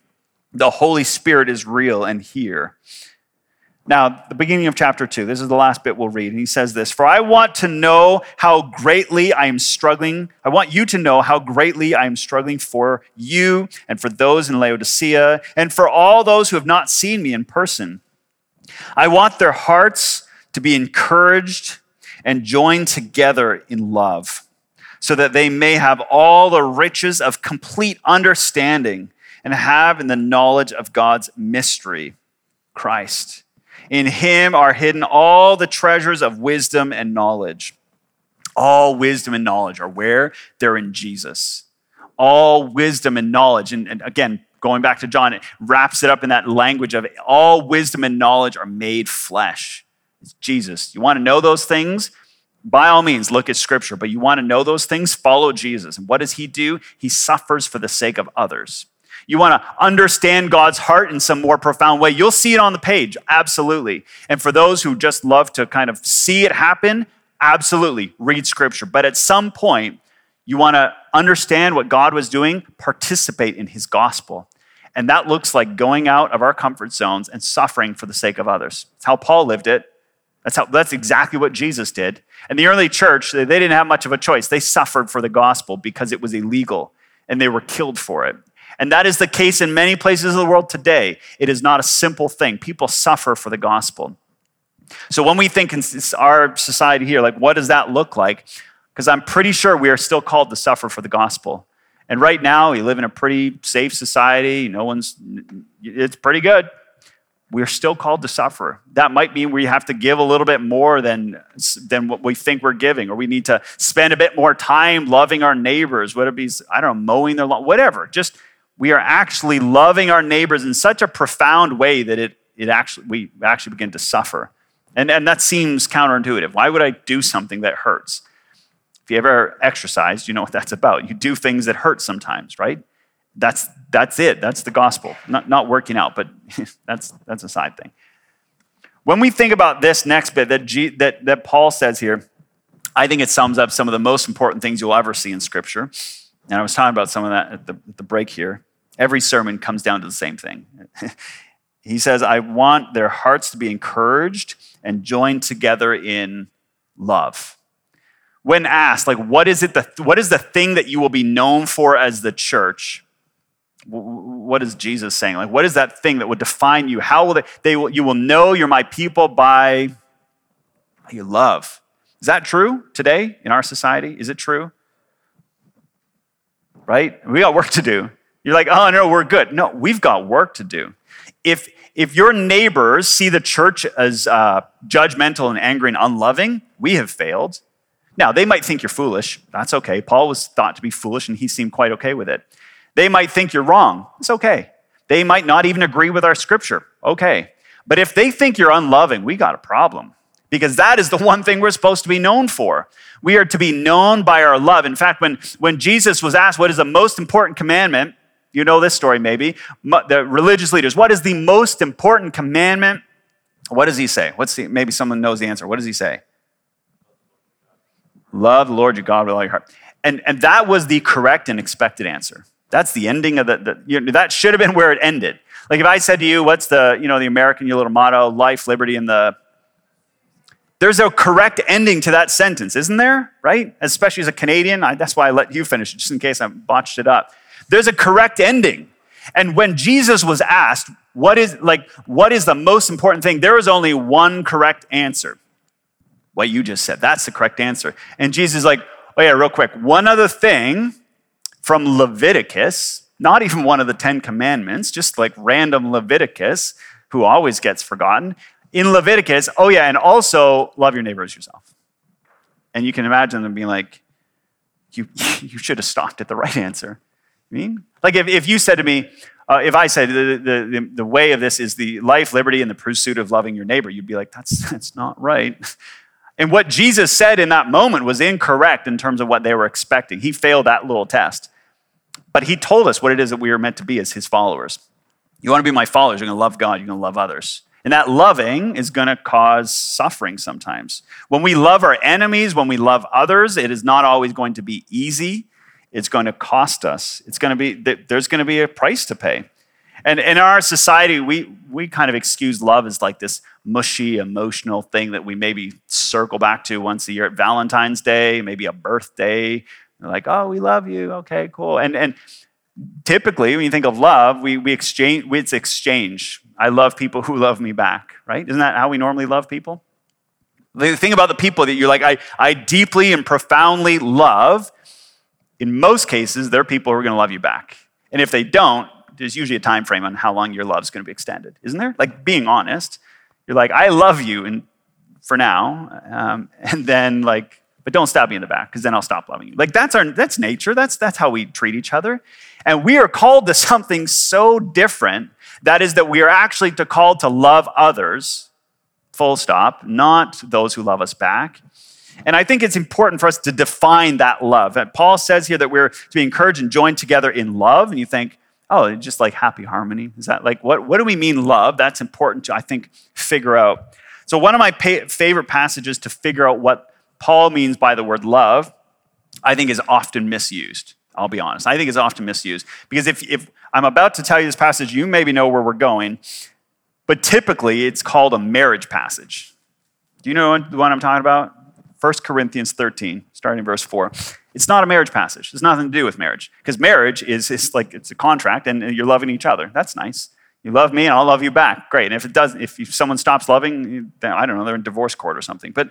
The Holy Spirit is real and here. Now, the beginning of chapter two, this is the last bit we'll read. And he says this For I want to know how greatly I am struggling. I want you to know how greatly I am struggling for you and for those in Laodicea and for all those who have not seen me in person. I want their hearts to be encouraged and joined together in love, so that they may have all the riches of complete understanding and have in the knowledge of God's mystery, Christ in him are hidden all the treasures of wisdom and knowledge. All wisdom and knowledge are where? They're in Jesus. All wisdom and knowledge. And, and again, going back to John, it wraps it up in that language of all wisdom and knowledge are made flesh. It's Jesus. You want to know those things? By all means, look at scripture, but you want to know those things? Follow Jesus. And what does he do? He suffers for the sake of others. You want to understand God's heart in some more profound way. You'll see it on the page, absolutely. And for those who just love to kind of see it happen, absolutely, read scripture. But at some point, you want to understand what God was doing, participate in his gospel. And that looks like going out of our comfort zones and suffering for the sake of others. It's how Paul lived it. That's, how, that's exactly what Jesus did. And the early church, they didn't have much of a choice. They suffered for the gospel because it was illegal and they were killed for it. And that is the case in many places of the world today. It is not a simple thing. People suffer for the gospel. So when we think in our society here, like what does that look like? Because I'm pretty sure we are still called to suffer for the gospel. And right now, we live in a pretty safe society. No one's, it's pretty good. We're still called to suffer. That might mean we have to give a little bit more than, than what we think we're giving, or we need to spend a bit more time loving our neighbors, whatever it be, I don't know, mowing their lawn, whatever. Just we are actually loving our neighbors in such a profound way that it, it actually, we actually begin to suffer. And, and that seems counterintuitive. Why would I do something that hurts? If you ever exercised, you know what that's about. You do things that hurt sometimes, right? That's, that's it. That's the gospel. Not, not working out, but that's, that's a side thing. When we think about this next bit that, G, that, that Paul says here, I think it sums up some of the most important things you'll ever see in Scripture. And I was talking about some of that at the, at the break here. Every sermon comes down to the same thing. he says, I want their hearts to be encouraged and joined together in love. When asked, like, what is it, the, what is the thing that you will be known for as the church? What is Jesus saying? Like, what is that thing that would define you? How will they, they will, you will know you're my people by your love. Is that true today in our society? Is it true? Right? We got work to do. You're like, oh, no, we're good. No, we've got work to do. If, if your neighbors see the church as uh, judgmental and angry and unloving, we have failed. Now, they might think you're foolish. That's okay. Paul was thought to be foolish, and he seemed quite okay with it. They might think you're wrong. It's okay. They might not even agree with our scripture. Okay. But if they think you're unloving, we got a problem because that is the one thing we're supposed to be known for. We are to be known by our love. In fact, when, when Jesus was asked what is the most important commandment, you know this story maybe. The religious leaders, what is the most important commandment? What does he say? What's the, maybe someone knows the answer. What does he say? Love the Lord your God with all your heart. And, and that was the correct and expected answer. That's the ending of the, the you know, that should have been where it ended. Like if I said to you, what's the, you know, the American, your little motto, life, liberty, and the, there's a correct ending to that sentence, isn't there? Right? Especially as a Canadian, I, that's why I let you finish, just in case I botched it up. There's a correct ending. And when Jesus was asked, what is like what is the most important thing? There was only one correct answer. What you just said. That's the correct answer. And Jesus is like, oh yeah, real quick. One other thing from Leviticus, not even one of the 10 commandments, just like random Leviticus, who always gets forgotten. In Leviticus, oh yeah, and also love your neighbor as yourself. And you can imagine them being like, you, you should have stopped at the right answer You mean? Like if, if you said to me, uh, if I said the, the, the way of this is the life, liberty, and the pursuit of loving your neighbor, you'd be like, that's, that's not right. And what Jesus said in that moment was incorrect in terms of what they were expecting. He failed that little test. But he told us what it is that we are meant to be as his followers. You want to be my followers, you're going to love God, you're going to love others. And that loving is going to cause suffering sometimes. When we love our enemies, when we love others, it is not always going to be easy it's going to cost us. It's going to be, there's going to be a price to pay. And in our society, we, we kind of excuse love as like this mushy, emotional thing that we maybe circle back to once a year at Valentine's Day, maybe a birthday. They're like, oh, we love you. Okay, cool. And, and typically, when you think of love, we, we exchange, it's exchange. I love people who love me back, right? Isn't that how we normally love people? The thing about the people that you're like, I, I deeply and profoundly love in most cases, they're people who are going to love you back. And if they don't, there's usually a time frame on how long your love is going to be extended, isn't there? Like being honest, you're like, I love you, and for now, um, and then like, but don't stab me in the back because then I'll stop loving you. Like that's our that's nature. That's that's how we treat each other, and we are called to something so different. That is that we are actually to called to love others, full stop, not those who love us back. And I think it's important for us to define that love. And Paul says here that we're to be encouraged and joined together in love. And you think, oh, just like happy harmony. Is that like, what, what do we mean love? That's important to, I think, figure out. So, one of my pa- favorite passages to figure out what Paul means by the word love, I think is often misused. I'll be honest. I think it's often misused. Because if, if I'm about to tell you this passage, you maybe know where we're going, but typically it's called a marriage passage. Do you know the one I'm talking about? 1 Corinthians 13, starting verse 4. It's not a marriage passage. It's nothing to do with marriage. Because marriage is, is like it's a contract and you're loving each other. That's nice. You love me and I'll love you back. Great. And if it doesn't, if someone stops loving, I don't know, they're in divorce court or something. But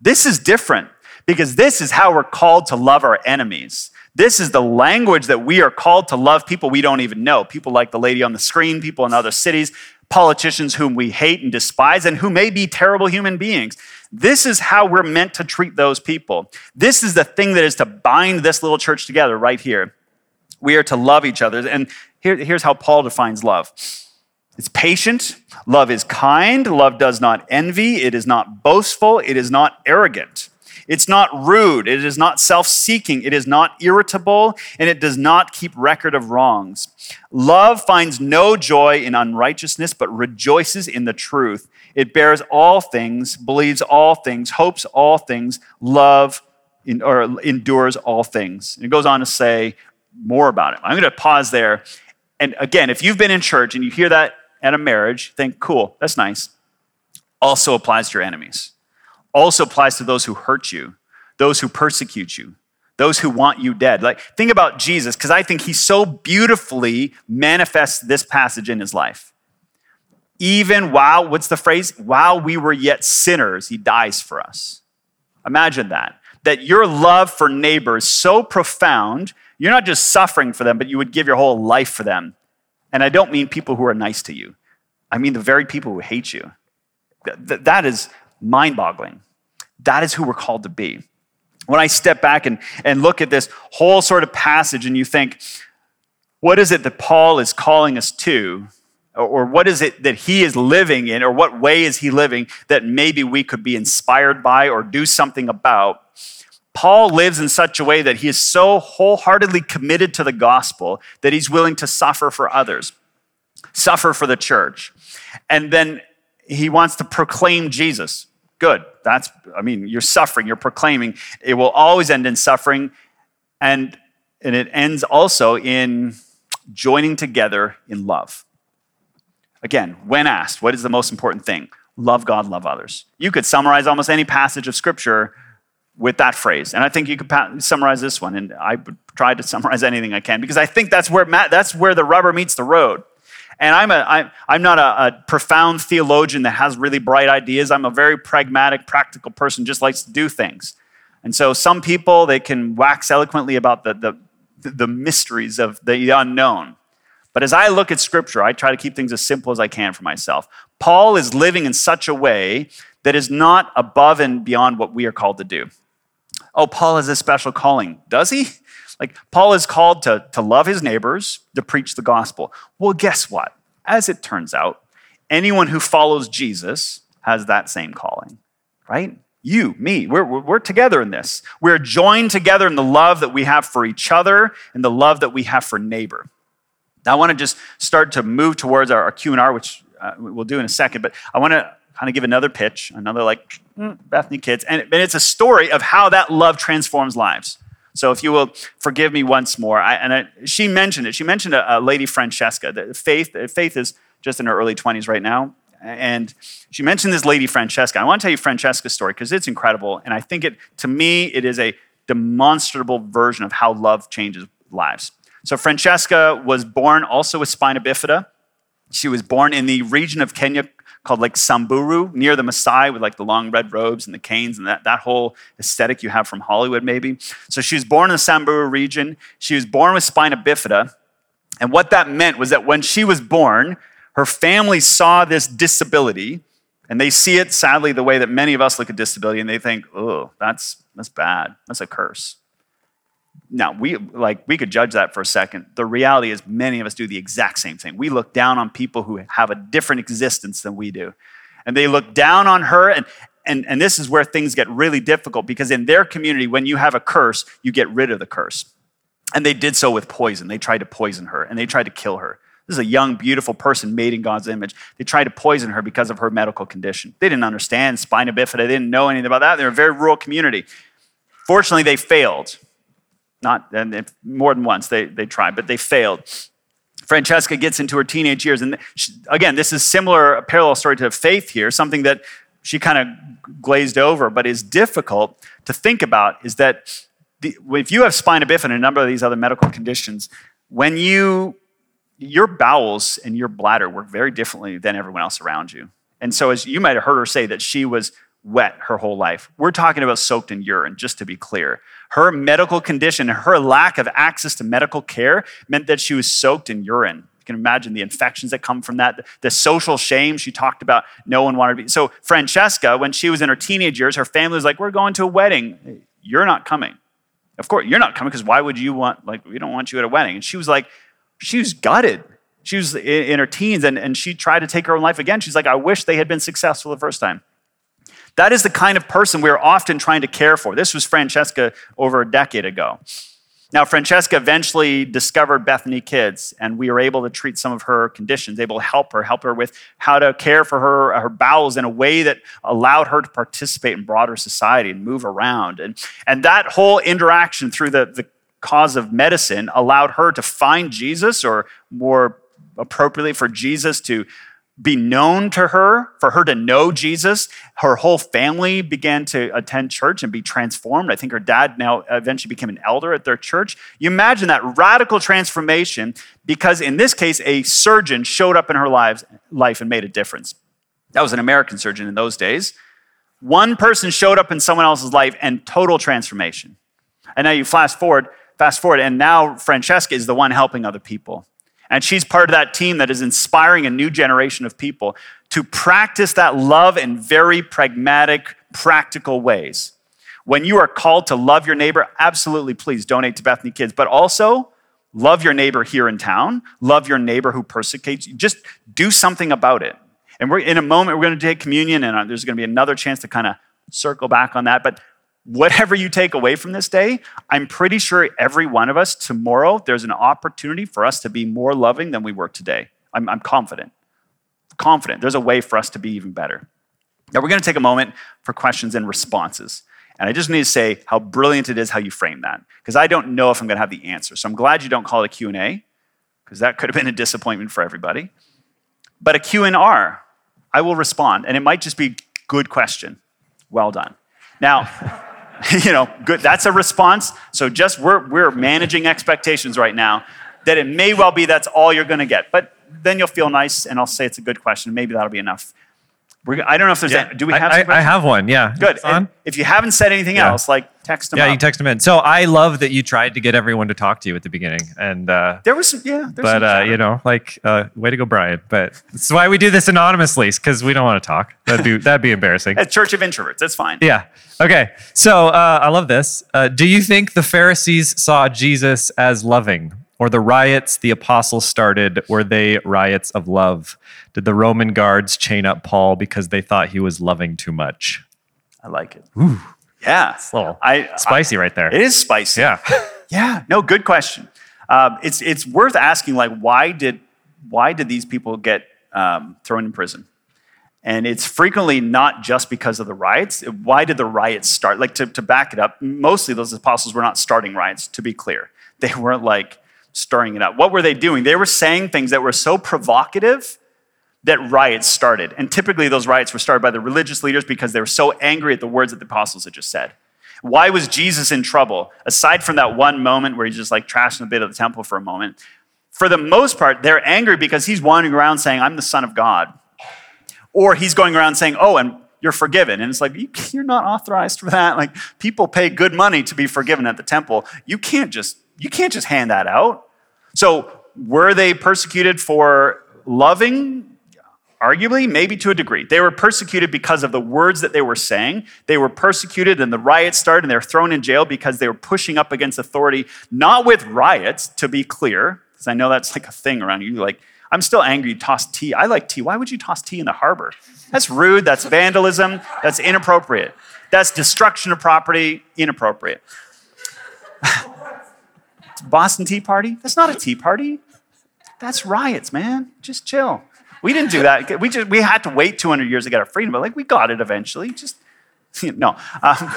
this is different because this is how we're called to love our enemies. This is the language that we are called to love people we don't even know. People like the lady on the screen, people in other cities, politicians whom we hate and despise, and who may be terrible human beings. This is how we're meant to treat those people. This is the thing that is to bind this little church together right here. We are to love each other. And here, here's how Paul defines love it's patient, love is kind, love does not envy, it is not boastful, it is not arrogant. It's not rude. It is not self seeking. It is not irritable. And it does not keep record of wrongs. Love finds no joy in unrighteousness, but rejoices in the truth. It bears all things, believes all things, hopes all things, love in, or endures all things. And it goes on to say more about it. I'm going to pause there. And again, if you've been in church and you hear that at a marriage, think, cool, that's nice. Also applies to your enemies. Also applies to those who hurt you, those who persecute you, those who want you dead. Like, think about Jesus, because I think he so beautifully manifests this passage in his life. Even while, what's the phrase? While we were yet sinners, he dies for us. Imagine that. That your love for neighbor is so profound, you're not just suffering for them, but you would give your whole life for them. And I don't mean people who are nice to you, I mean the very people who hate you. that is mind boggling. That is who we're called to be. When I step back and, and look at this whole sort of passage and you think, what is it that Paul is calling us to? Or what is it that he is living in, or what way is he living that maybe we could be inspired by or do something about? Paul lives in such a way that he is so wholeheartedly committed to the gospel that he's willing to suffer for others, suffer for the church. And then he wants to proclaim Jesus. Good. That's, I mean, you're suffering, you're proclaiming. It will always end in suffering. And, and it ends also in joining together in love. Again, when asked, what is the most important thing? Love God, love others. You could summarize almost any passage of scripture with that phrase. And I think you could summarize this one. And I would try to summarize anything I can because I think that's where, that's where the rubber meets the road. And I'm, a, I'm, I'm not a, a profound theologian that has really bright ideas. I'm a very pragmatic, practical person, just likes to do things. And so some people, they can wax eloquently about the, the, the mysteries of the unknown. But as I look at scripture, I try to keep things as simple as I can for myself. Paul is living in such a way that is not above and beyond what we are called to do oh, Paul has a special calling. Does he? Like, Paul is called to, to love his neighbors, to preach the gospel. Well, guess what? As it turns out, anyone who follows Jesus has that same calling, right? You, me, we're, we're together in this. We're joined together in the love that we have for each other and the love that we have for neighbor. Now, I want to just start to move towards our, our Q&R, which uh, we'll do in a second, but I want to kind of give another pitch, another like mm, Bethany kids, and, and it's a story of how that love transforms lives. So if you will forgive me once more, I, and I, she mentioned it. She mentioned a, a lady Francesca. The Faith, Faith is just in her early 20s right now. And she mentioned this lady Francesca. I want to tell you Francesca's story because it's incredible. And I think it, to me, it is a demonstrable version of how love changes lives. So Francesca was born also with spina bifida. She was born in the region of Kenya called like Samburu near the Maasai with like the long red robes and the canes and that, that whole aesthetic you have from Hollywood, maybe. So she was born in the Samburu region. She was born with spina bifida. And what that meant was that when she was born, her family saw this disability and they see it sadly the way that many of us look at disability and they think, oh, that's, that's bad. That's a curse. Now, we like we could judge that for a second. The reality is many of us do the exact same thing. We look down on people who have a different existence than we do. And they look down on her and and, and this is where things get really difficult because in their community, when you have a curse, you get rid of the curse. And they did so with poison. They tried to poison her and they tried to kill her. This is a young, beautiful person made in God's image. They tried to poison her because of her medical condition. They didn't understand spina bifida. They didn't know anything about that. They're a very rural community. Fortunately, they failed. Not and more than once they, they tried, but they failed. Francesca gets into her teenage years, and she, again, this is similar, a parallel story to faith here, something that she kind of glazed over, but is difficult to think about is that the, if you have spina bifida and a number of these other medical conditions, when you your bowels and your bladder work very differently than everyone else around you. And so, as you might have heard her say, that she was wet her whole life. We're talking about soaked in urine, just to be clear. Her medical condition, her lack of access to medical care meant that she was soaked in urine. You can imagine the infections that come from that, the social shame she talked about, no one wanted to be. So, Francesca, when she was in her teenage years, her family was like, We're going to a wedding. You're not coming. Of course, you're not coming because why would you want, like, we don't want you at a wedding. And she was like, She was gutted. She was in her teens and, and she tried to take her own life again. She's like, I wish they had been successful the first time. That is the kind of person we're often trying to care for. This was Francesca over a decade ago. Now, Francesca eventually discovered Bethany Kids, and we were able to treat some of her conditions, able to help her, help her with how to care for her, uh, her bowels in a way that allowed her to participate in broader society and move around. And, and that whole interaction through the, the cause of medicine allowed her to find Jesus, or more appropriately, for Jesus to be known to her, for her to know Jesus. Her whole family began to attend church and be transformed. I think her dad now eventually became an elder at their church. You imagine that radical transformation because, in this case, a surgeon showed up in her life and made a difference. That was an American surgeon in those days. One person showed up in someone else's life and total transformation. And now you fast forward, fast forward, and now Francesca is the one helping other people. And she's part of that team that is inspiring a new generation of people to practice that love in very pragmatic, practical ways. When you are called to love your neighbor, absolutely please donate to Bethany Kids, but also love your neighbor here in town, love your neighbor who persecutes you. Just do something about it. And we're in a moment, we're going to take communion, and uh, there's going to be another chance to kind of circle back on that. But whatever you take away from this day, I'm pretty sure every one of us tomorrow, there's an opportunity for us to be more loving than we were today. I'm, I'm confident. Confident. There's a way for us to be even better. Now, we're going to take a moment for questions and responses. And I just need to say how brilliant it is how you frame that, because I don't know if I'm going to have the answer. So I'm glad you don't call it a Q&A, because that could have been a disappointment for everybody. But a Q&R, I will respond, and it might just be good question. Well done. Now, you know, good. That's a response. So just we're, we're managing expectations right now that it may well be that's all you're going to get. But then you'll feel nice and I'll say it's a good question. Maybe that'll be enough. We're, I don't know if there's, yeah, any, do we have I, I, have one, yeah. Good. If you haven't said anything yeah. else, like text them Yeah, up. you text them in. So I love that you tried to get everyone to talk to you at the beginning. And uh, there was some, yeah. But, uh, you know, like, uh, way to go, Brian. But this is why we do this anonymously, because we don't want to talk. That'd be, that'd be embarrassing. A church of introverts. That's fine. Yeah. Okay. So uh, I love this. Uh, do you think the Pharisees saw Jesus as loving? Or the riots the apostles started, were they riots of love? Did the Roman guards chain up Paul because they thought he was loving too much? I like it. Ooh. Yeah. It's a little I, spicy I, right there. It is spicy. Yeah. yeah. No, good question. Um, it's, it's worth asking, like, why did, why did these people get um, thrown in prison? And it's frequently not just because of the riots. Why did the riots start? Like, to, to back it up, mostly those apostles were not starting riots, to be clear. They weren't like stirring it up. What were they doing? They were saying things that were so provocative that riots started. And typically, those riots were started by the religious leaders because they were so angry at the words that the apostles had just said. Why was Jesus in trouble? Aside from that one moment where he's just like trashing a bit of the temple for a moment, for the most part, they're angry because he's wandering around saying, I'm the Son of God. Or he's going around saying, Oh, and you're forgiven. And it's like, you're not authorized for that. Like, people pay good money to be forgiven at the temple. You can't just, you can't just hand that out. So, were they persecuted for loving? Arguably, maybe to a degree. They were persecuted because of the words that they were saying. They were persecuted and the riots started and they were thrown in jail because they were pushing up against authority, not with riots, to be clear, because I know that's like a thing around you. Like, I'm still angry you tea. I like tea. Why would you toss tea in the harbor? That's rude. That's vandalism. That's inappropriate. That's destruction of property. Inappropriate. Boston Tea Party? That's not a tea party. That's riots, man. Just chill. We didn't do that. We just we had to wait 200 years to get our freedom, but like we got it eventually. Just no. Um,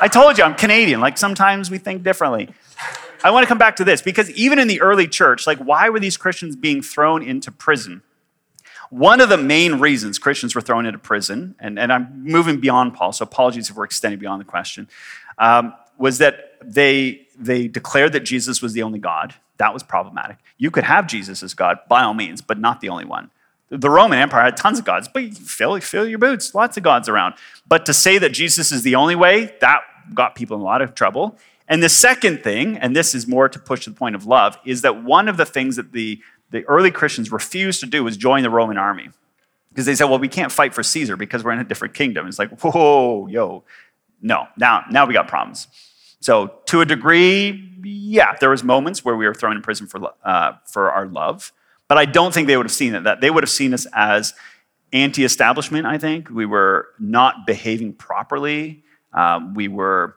I told you I'm Canadian. Like sometimes we think differently. I want to come back to this because even in the early church, like why were these Christians being thrown into prison? One of the main reasons Christians were thrown into prison, and, and I'm moving beyond Paul, so apologies if we're extending beyond the question, um, was that they, they declared that Jesus was the only God. That was problematic. You could have Jesus as God by all means, but not the only one. The Roman Empire had tons of gods, but fill, fill your boots, lots of gods around. But to say that Jesus is the only way, that got people in a lot of trouble. And the second thing, and this is more to push to the point of love, is that one of the things that the, the early Christians refused to do was join the Roman army. Because they said, well, we can't fight for Caesar because we're in a different kingdom. It's like, whoa, yo. No, now, now we got problems. So, to a degree, yeah, there was moments where we were thrown in prison for, uh, for our love, but I don't think they would have seen it that. They would have seen us as anti establishment, I think. We were not behaving properly. Um, we were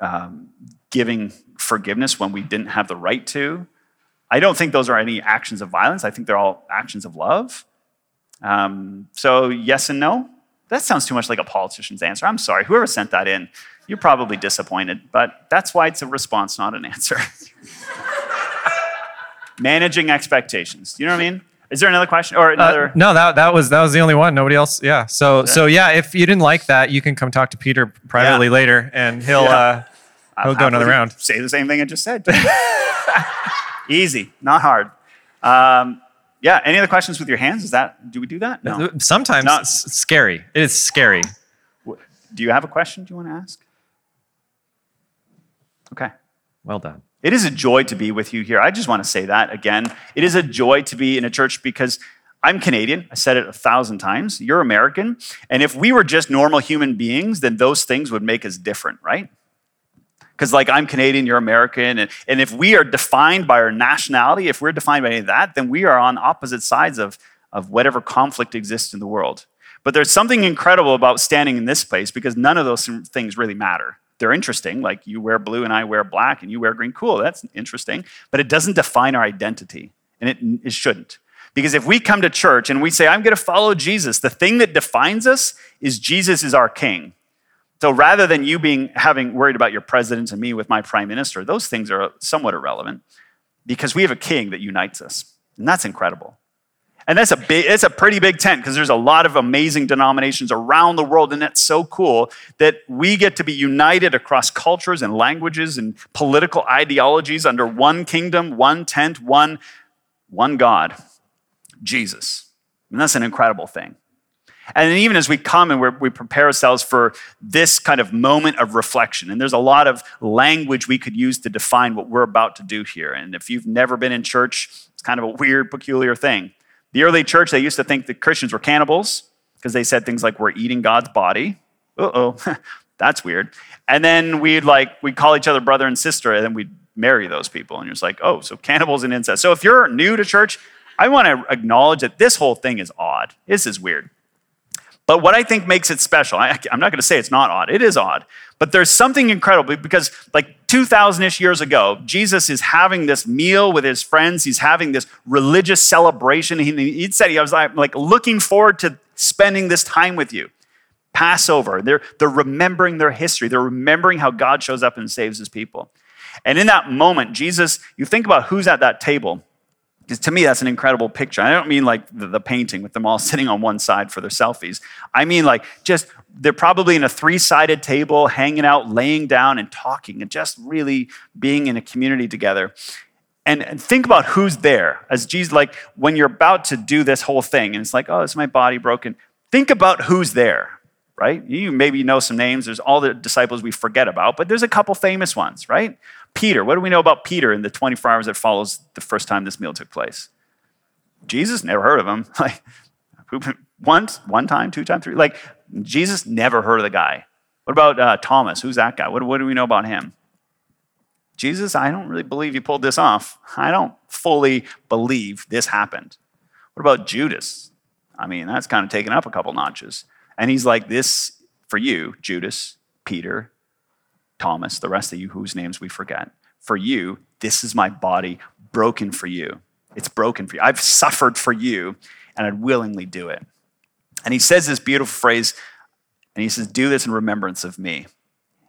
um, giving forgiveness when we didn't have the right to. I don't think those are any actions of violence. I think they're all actions of love. Um, so, yes and no. That sounds too much like a politician's answer. I'm sorry. Whoever sent that in, you're probably disappointed, but that's why it's a response, not an answer. Managing expectations. You know what I mean? Is there another question or another? Uh, no, that that was that was the only one. Nobody else. Yeah. So Okay. so yeah, if you didn't like that, you can come talk to Peter privately Yeah. later, and he'll Yeah. uh, he'll I'm go another round. Say the same thing I just said. Easy, not hard. Um, yeah. Any other questions with your hands? Is that? Do we do that? No. Uh, sometimes Not- it's scary. It is scary. Do you have a question? Do you want to ask? Okay. Well done. It is a joy to be with you here. I just want to say that again. It is a joy to be in a church because I'm Canadian. I said it a thousand times. You're American. And if we were just normal human beings, then those things would make us different, right? Because, like, I'm Canadian, you're American. And, and if we are defined by our nationality, if we're defined by any of that, then we are on opposite sides of, of whatever conflict exists in the world. But there's something incredible about standing in this place because none of those things really matter. They're interesting, like you wear blue and I wear black and you wear green. Cool, that's interesting. But it doesn't define our identity, and it, it shouldn't. Because if we come to church and we say, I'm going to follow Jesus, the thing that defines us is Jesus is our king. So rather than you being having worried about your president and me with my prime minister, those things are somewhat irrelevant because we have a king that unites us. And that's incredible. And that's a big, it's a pretty big tent because there's a lot of amazing denominations around the world, and that's so cool that we get to be united across cultures and languages and political ideologies under one kingdom, one tent, one, one God, Jesus. And that's an incredible thing. And then even as we come and we prepare ourselves for this kind of moment of reflection, and there's a lot of language we could use to define what we're about to do here. And if you've never been in church, it's kind of a weird, peculiar thing. The early church, they used to think that Christians were cannibals because they said things like, we're eating God's body. Uh oh, that's weird. And then we'd like, we'd call each other brother and sister, and then we'd marry those people. And you're just like, oh, so cannibals and incest. So if you're new to church, I want to acknowledge that this whole thing is odd. This is weird. But what I think makes it special, I, am not going to say it's not odd, it is odd. But there's something incredible because, like 2,000 ish years ago, Jesus is having this meal with his friends. He's having this religious celebration. He, he said, he was like, like looking forward to spending this time with you. Passover. They're, they're remembering their history, they're remembering how God shows up and saves his people. And in that moment, Jesus, you think about who's at that table. Because to me, that's an incredible picture. I don't mean like the, the, painting with them all sitting on one side for their selfies. I mean like just they're probably in a three sided table, hanging out, laying down, and talking, and just really being in a community together. And, and think about who's there as Jesus, like when you're about to do this whole thing, and it's like, oh, is my body broken? Think about who's there, right? You maybe know some names. There's all the disciples we forget about, but there's a couple famous ones, right? Peter, what do we know about Peter in the 24 hours that follows the first time this meal took place? Jesus never heard of him. Like once, one time, two times, three. Like Jesus never heard of the guy. What about uh, Thomas? Who's that guy? What, what do we know about him? Jesus, I don't really believe you pulled this off. I don't fully believe this happened. What about Judas? I mean, that's kind of taken up a couple notches. And he's like, This for you, Judas, Peter, Thomas, the rest of you whose names we forget. For you, this is my body broken for you. It's broken for you. I've suffered for you, and I'd willingly do it. And he says this beautiful phrase, and he says, Do this in remembrance of me.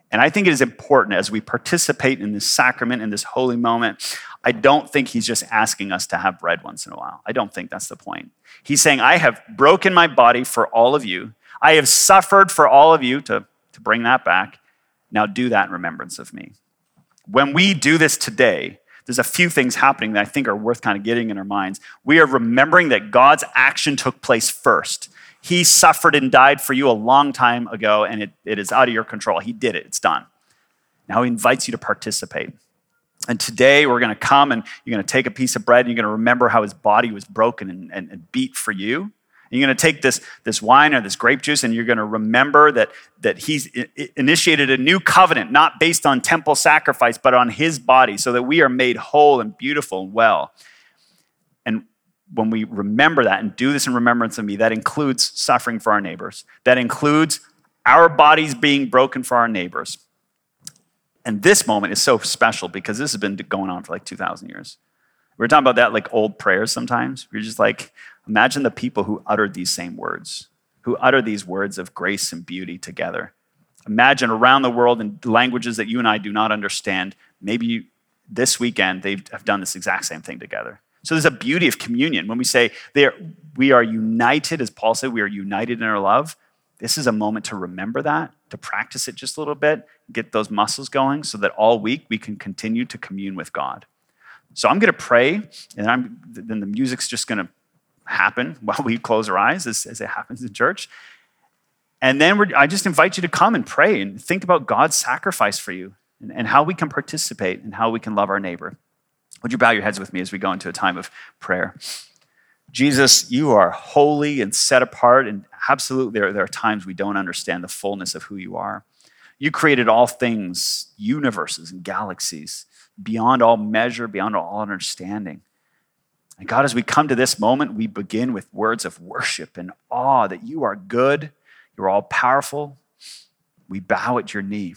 And I think it is important as we participate in this sacrament, in this holy moment. I don't think he's just asking us to have bread once in a while. I don't think that's the point. He's saying, I have broken my body for all of you. I have suffered for all of you to, to bring that back. Now do that in remembrance of me. When we do this today, there's a few things happening that I think are worth kind of getting in our minds. We are remembering that God's action took place first. He suffered and died for you a long time ago, and it, it is out of your control. He did it, it's done. Now he invites you to participate. And today we're going to come and you're going to take a piece of bread and you're going to remember how his body was broken and, and, and beat for you. You're going to take this, this wine or this grape juice and you're going to remember that, that he's initiated a new covenant, not based on temple sacrifice, but on his body, so that we are made whole and beautiful and well. And when we remember that and do this in remembrance of me, that includes suffering for our neighbors. That includes our bodies being broken for our neighbors. And this moment is so special because this has been going on for like 2,000 years. We're talking about that like old prayers sometimes. We're just like, imagine the people who uttered these same words, who uttered these words of grace and beauty together. Imagine around the world in languages that you and I do not understand, maybe this weekend they have done this exact same thing together. So there's a beauty of communion. When we say are, we are united, as Paul said, we are united in our love, this is a moment to remember that, to practice it just a little bit, get those muscles going so that all week we can continue to commune with God. So I'm going to pray, and I'm, then the music's just going to happen while we close our eyes, as, as it happens in church. And then I just invite you to come and pray and think about God's sacrifice for you and, and how we can participate and how we can love our neighbor. Would you bow your heads with me as we go into a time of prayer? Jesus, you are holy and set apart, and absolutely there, there are times we don't understand the fullness of who you are. You created all things, universes and galaxies, beyond all measure, beyond all understanding. And God, as we come to this moment, we begin with words of worship and awe that you are good, you're all powerful. We bow at your knee.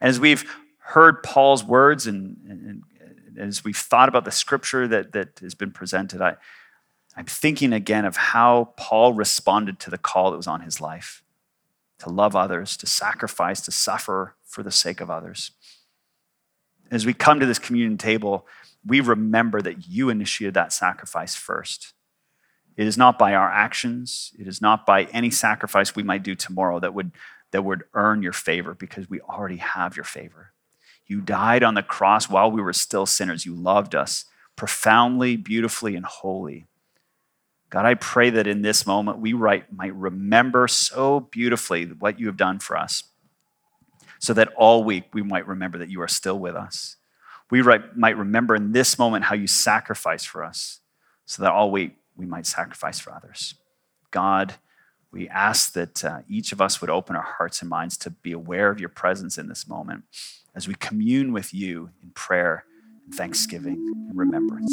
And as we've heard Paul's words and, and, and as we've thought about the scripture that, that has been presented, I, I'm thinking again of how Paul responded to the call that was on his life to love others, to sacrifice, to suffer for the sake of others. As we come to this communion table, we remember that you initiated that sacrifice first. It is not by our actions, it is not by any sacrifice we might do tomorrow that would, that would earn your favor because we already have your favor. You died on the cross while we were still sinners. You loved us profoundly, beautifully, and wholly. God, I pray that in this moment we might remember so beautifully what you have done for us, so that all week we might remember that you are still with us. We might remember in this moment how you sacrificed for us, so that all week we might sacrifice for others. God, we ask that uh, each of us would open our hearts and minds to be aware of your presence in this moment as we commune with you in prayer and thanksgiving and remembrance.